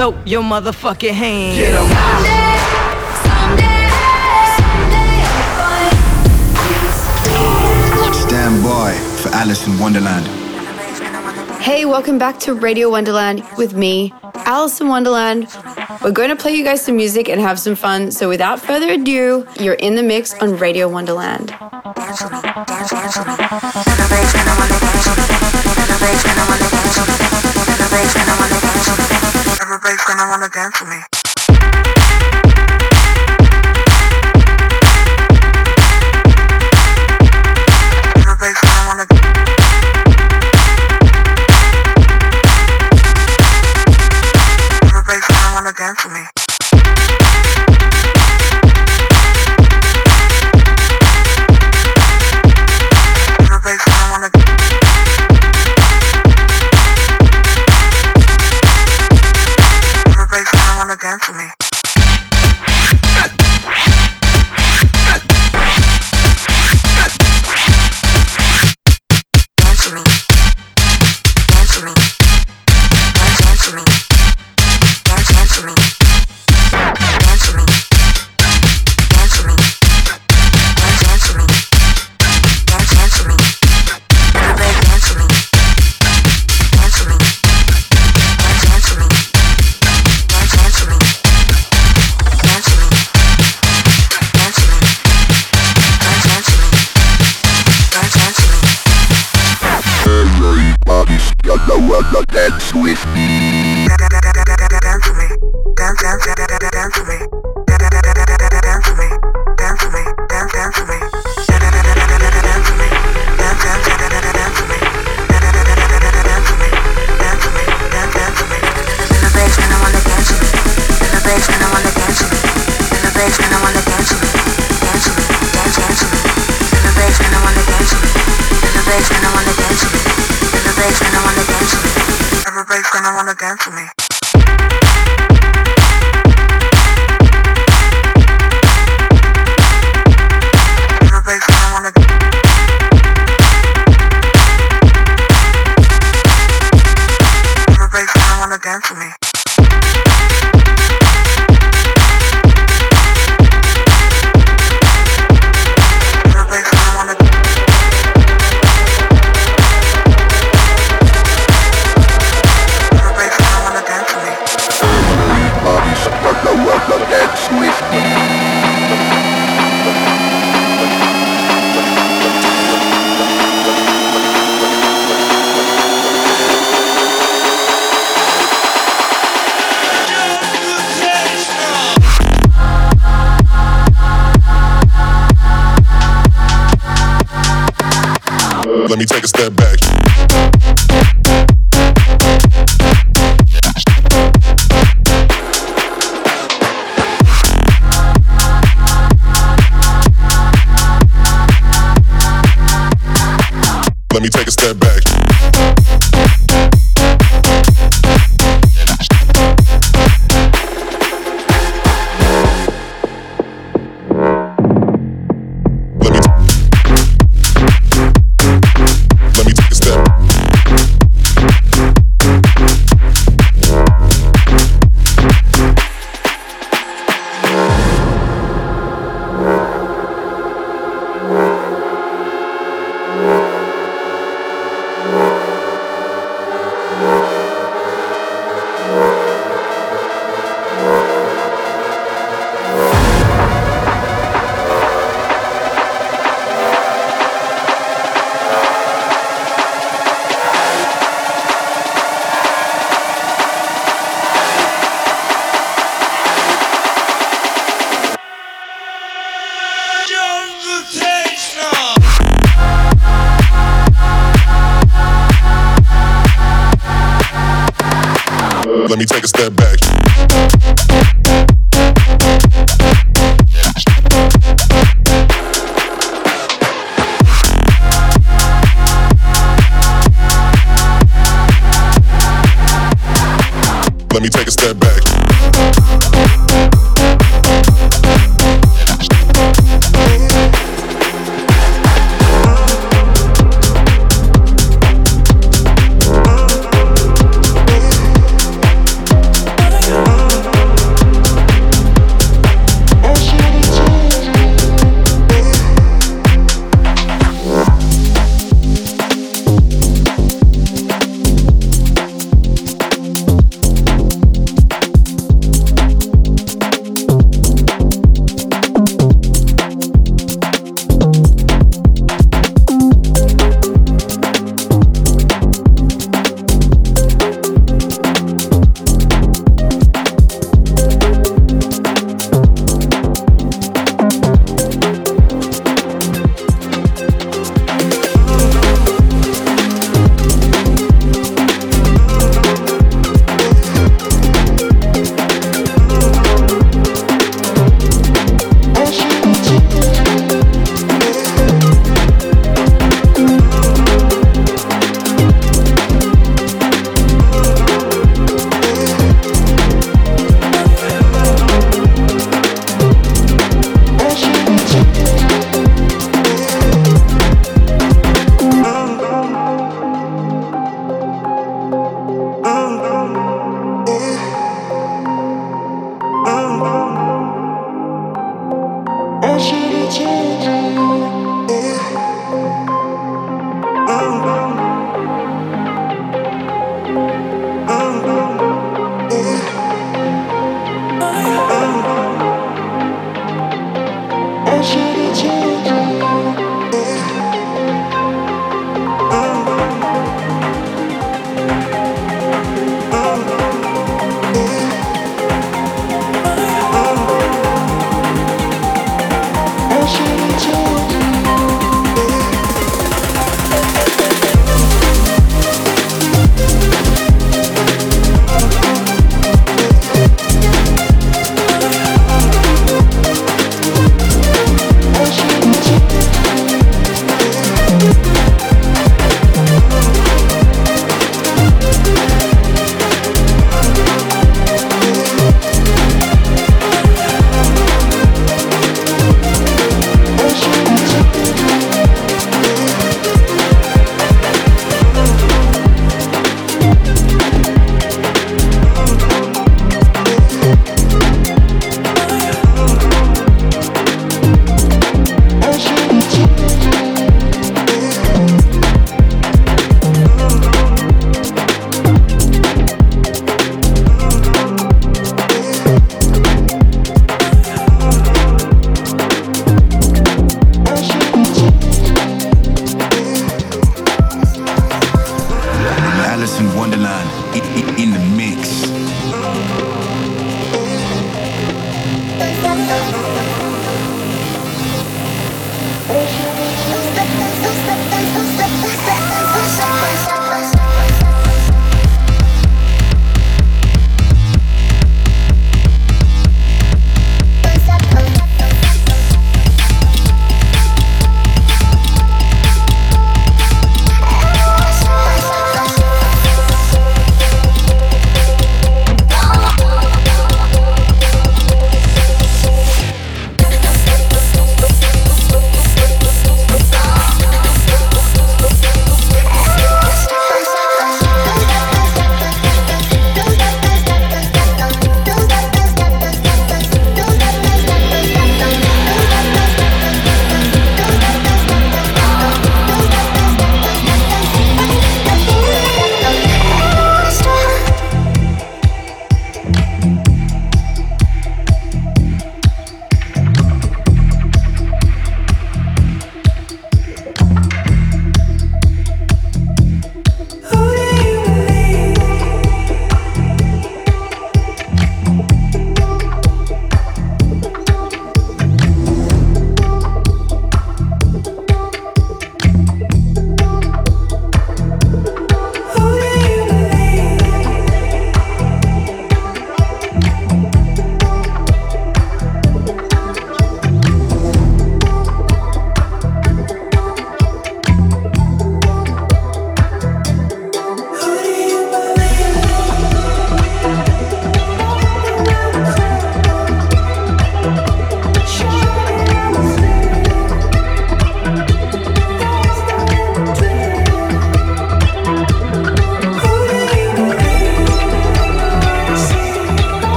throw your motherfucking hands. Get em. Stand by for Alice in Wonderland. Hey, welcome back to Radio Wonderland with me, Alice in Wonderland. We're going to play you guys some music and have some fun. So, without further ado, you're in the mix on Radio Wonderland everybody's gonna wanna dance with me. with me take a step back.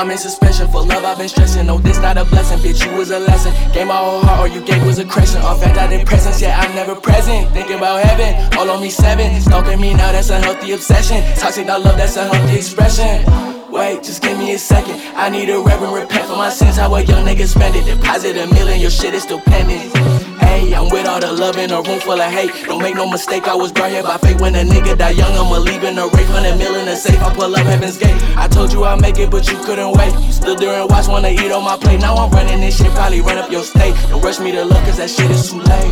I'm in suspension for love, I've been stressing. No, this not a blessing, bitch, you was a lesson. Gave my whole heart, all you gave was a crescent. All fact, I did presence, yeah, I'm never present. Thinking about heaven, all on me seven. Stalking me now, that's a healthy obsession. Toxic, not love, that's a healthy expression. Wait, just give me a second. I need a reverend repent for my sins. How a young nigga spend it. Deposit a million, your shit is still pending. All the love in a room full of hate. Don't make no mistake, I was brought here by fate. When a nigga die young, I'ma leave in a rape. Hundred million the safe, I pull up heaven's gate. I told you I'd make it, but you couldn't wait. Still during watch, wanna eat on my plate. Now I'm running this shit, probably run up your state. Don't rush me to look, cause that shit is too late.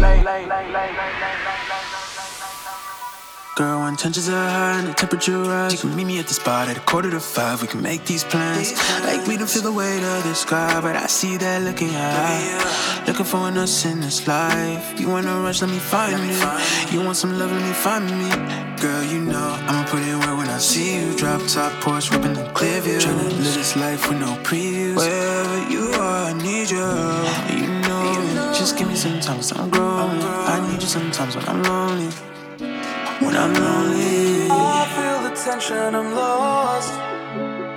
Girl, intentions are high and the temperature rise. You can meet me at the spot at a quarter to five. We can make these plans. Like we don't feel the weight of the sky, but I see that looking high. Looking for an us in this life. You wanna rush, let me find it. You want some love, let me find me. Girl, you know I'ma put it where when I see you. Drop top Porsche, ripping the clear view. Tryna live this life with no previews. Wherever you are, I need you. You know, just give me some time, cause I'm growing. I need you sometimes when I'm lonely when I'm lonely. Oh, I feel the tension, I'm lost.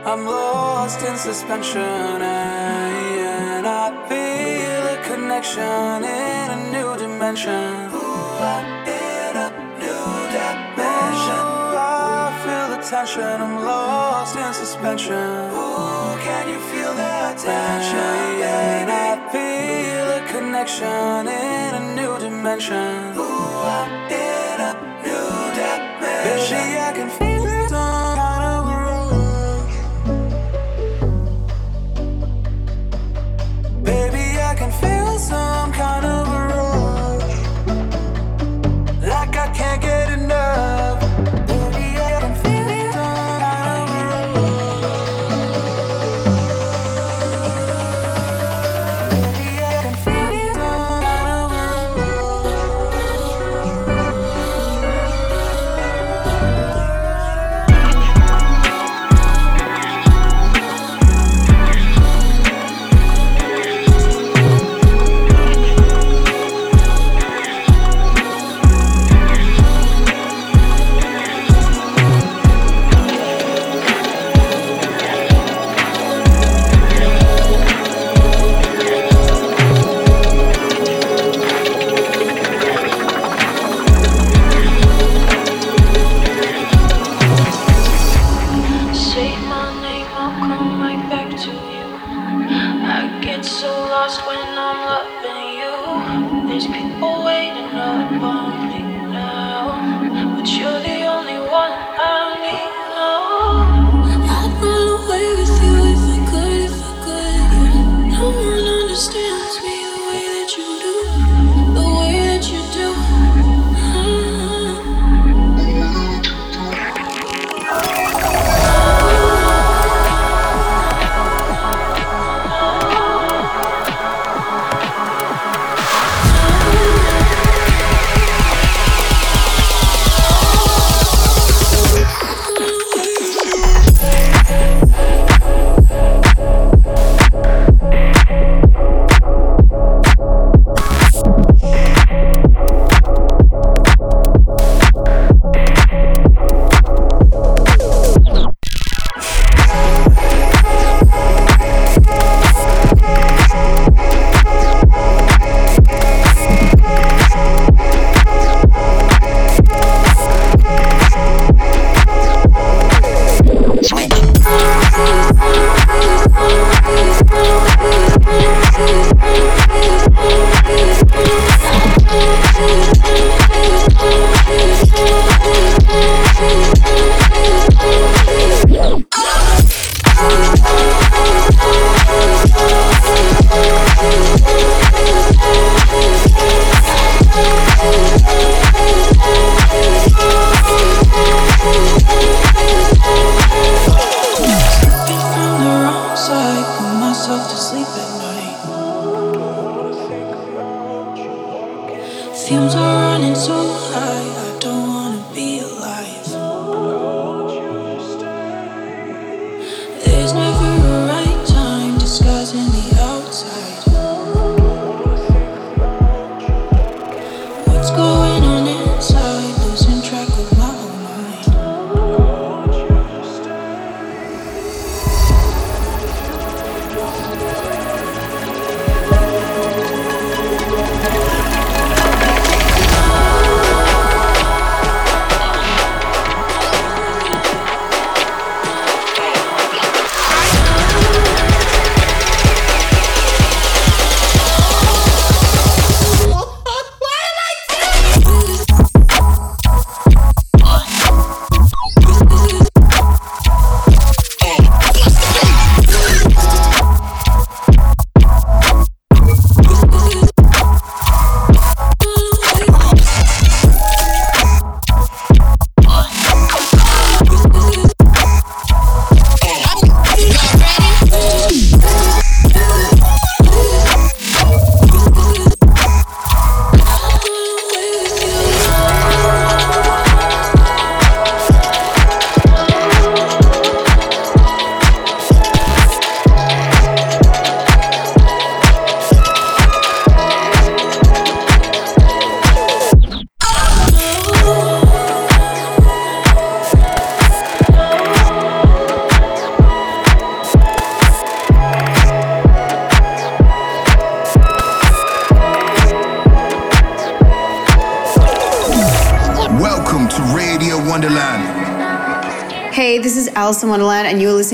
I'm lost in suspension, and I feel a connection in a new dimension. Ooh, I'm in a new dimension. Ooh, I feel the tension, I'm lost in suspension. Ooh, can you feel that tension? And I feel a connection in a new dimension. Ooh, I'm in a Baby,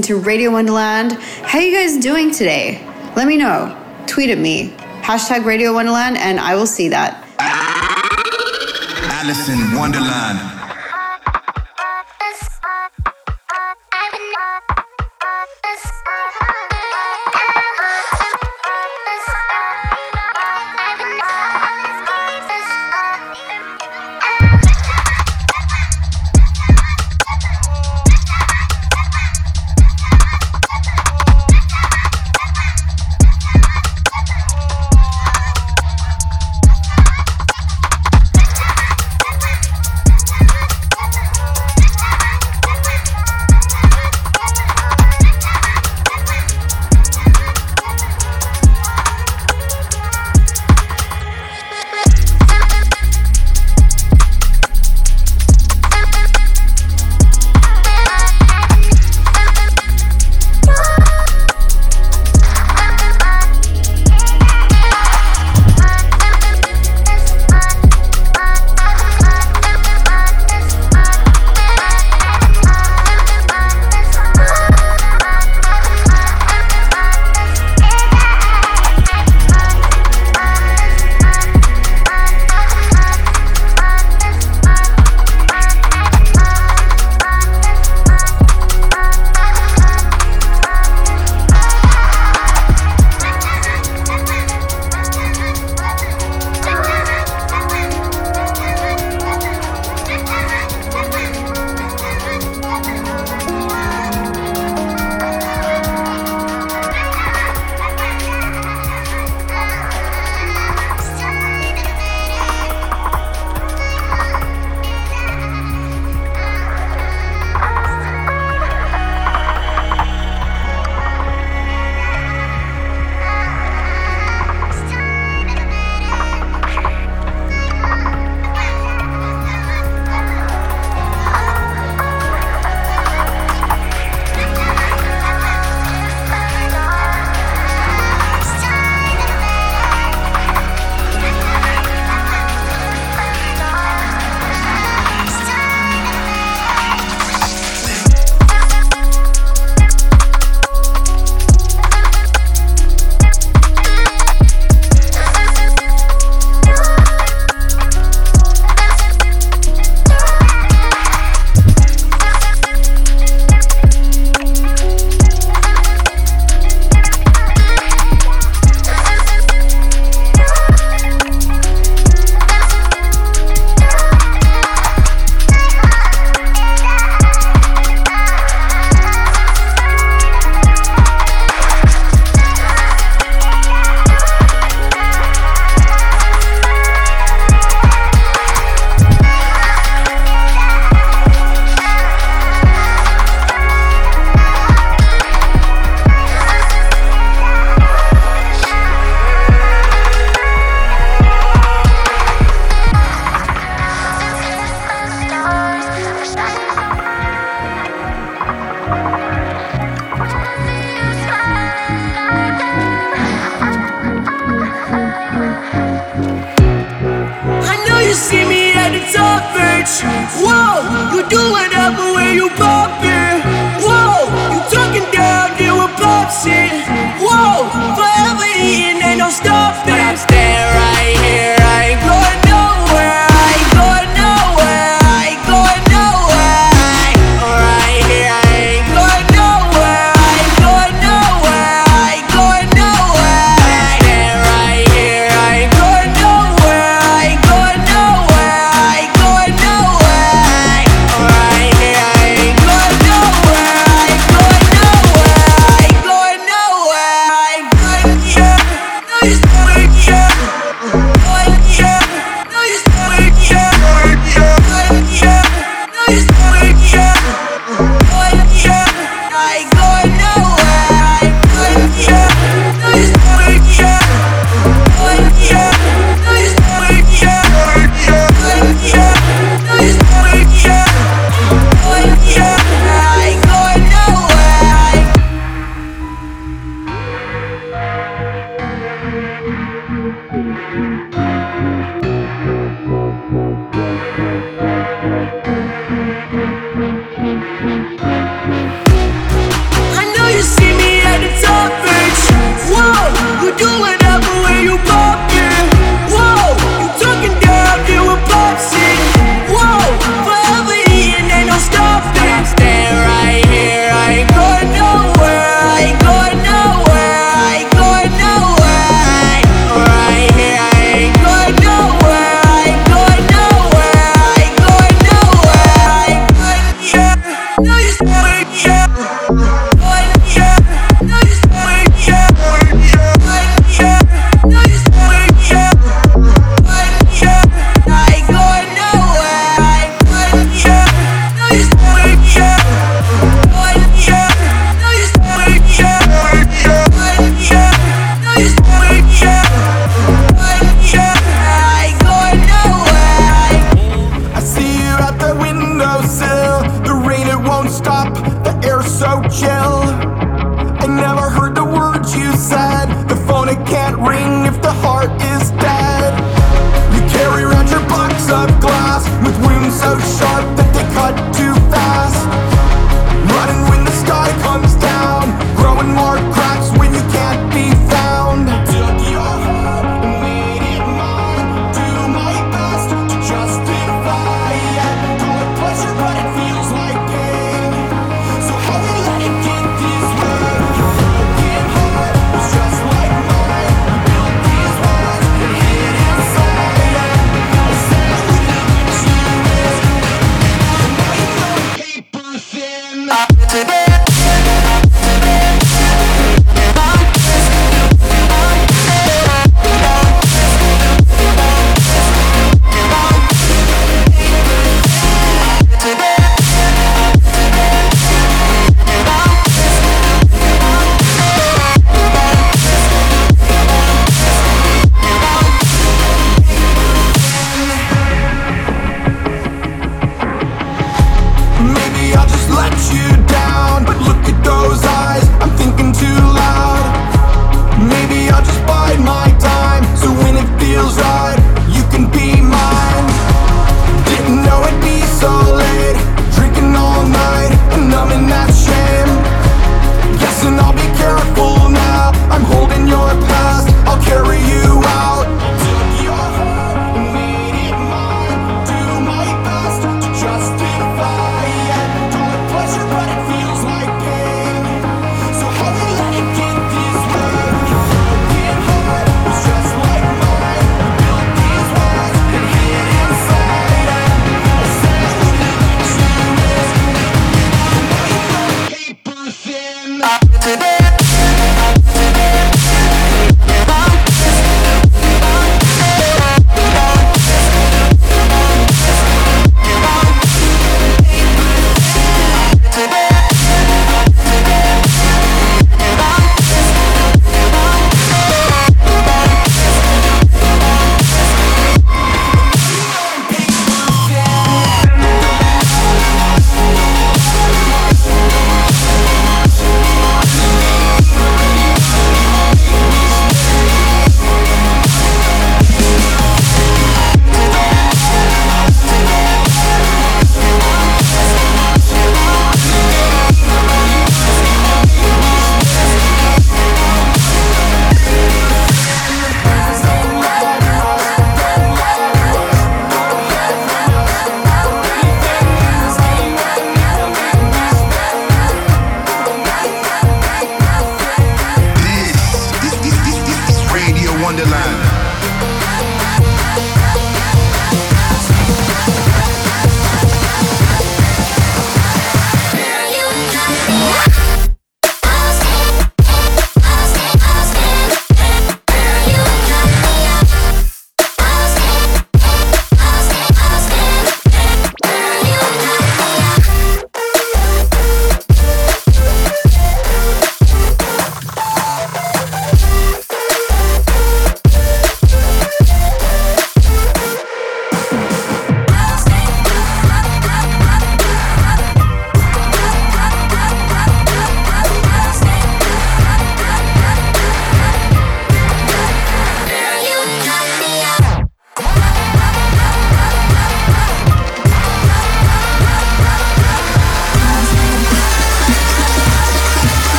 listening to Radio Wonderland. How you guys doing today? Let me know. Tweet at me. Hashtag Radio Wonderland, and I will see that. Alice in Wonderland.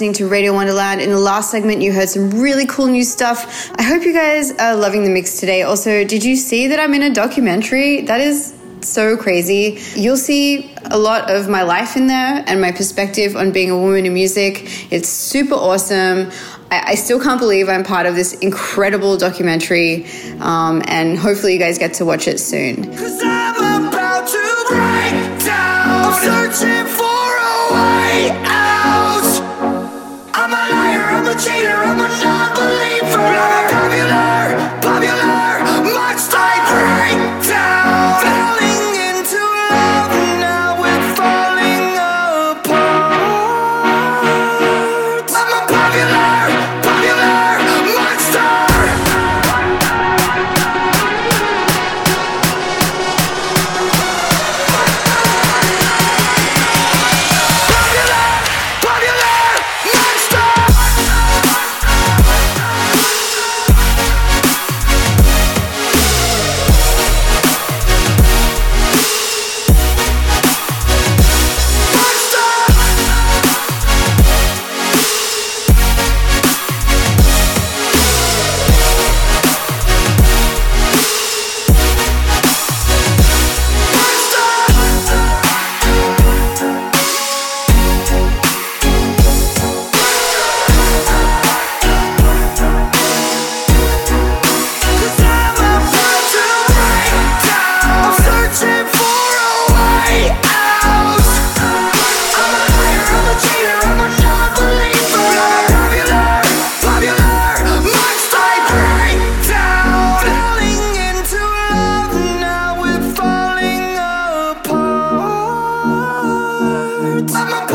Listening to Radio Wonderland. In the last segment, you heard some really cool new stuff. I hope you guys are loving the mix today. Also, did you see that I'm in a documentary? That is so crazy. You'll see a lot of my life in there and my perspective on being a woman in music. It's super awesome. I, still can't believe I'm part of this incredible documentary, um, and hopefully, you guys get to watch it soon. I'm about to break down. Searching for cheater, I'm a non-believer. I'm a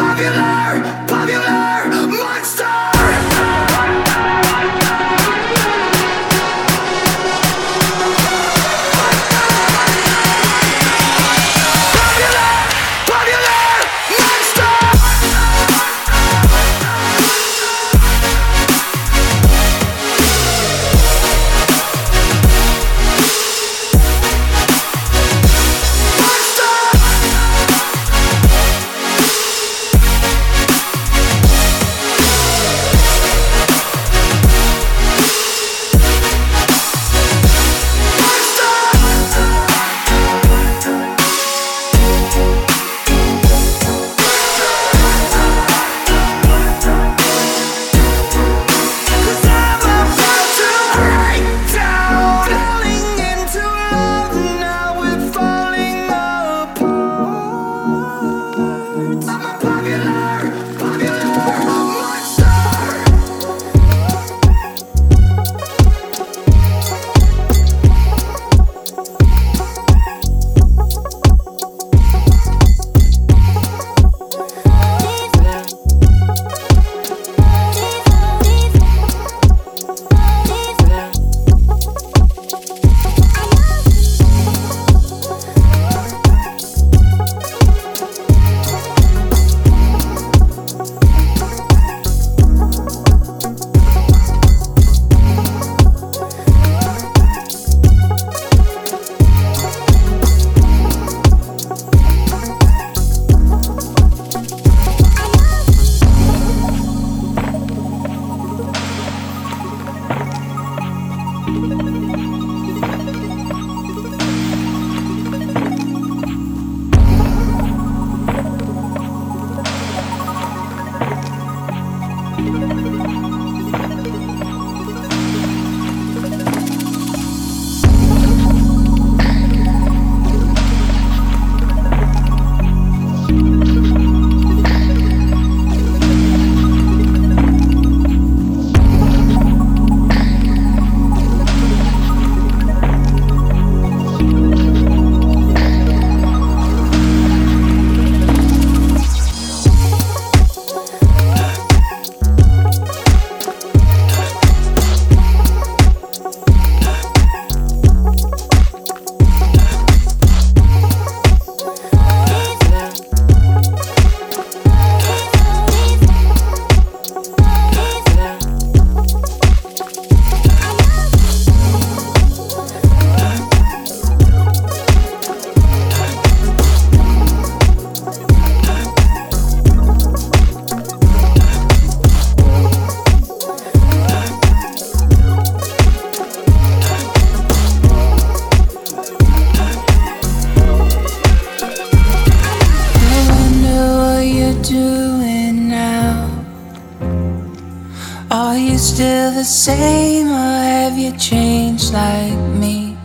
like me.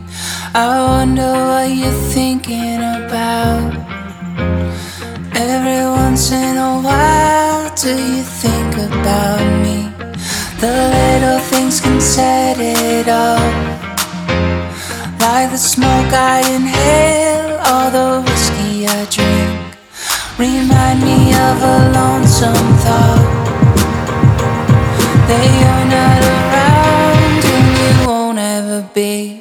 I wonder what you're thinking about. Every once in a while, do you think about me? The little things can set it off. Like the smoke I inhale, or the whiskey I drink. Remind me of a lonesome thought that you're not be.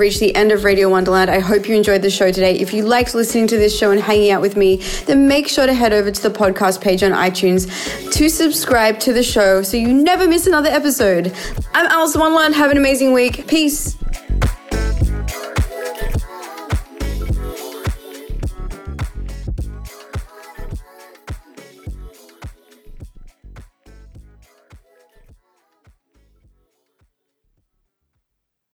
reached the end of Radio Wonderland. I hope you enjoyed the show today. If you liked listening to this show and hanging out with me, then make sure to head over to the podcast page on iTunes to subscribe to the show so you never miss another episode. I'm Alice Wonderland. Have an amazing week. Peace.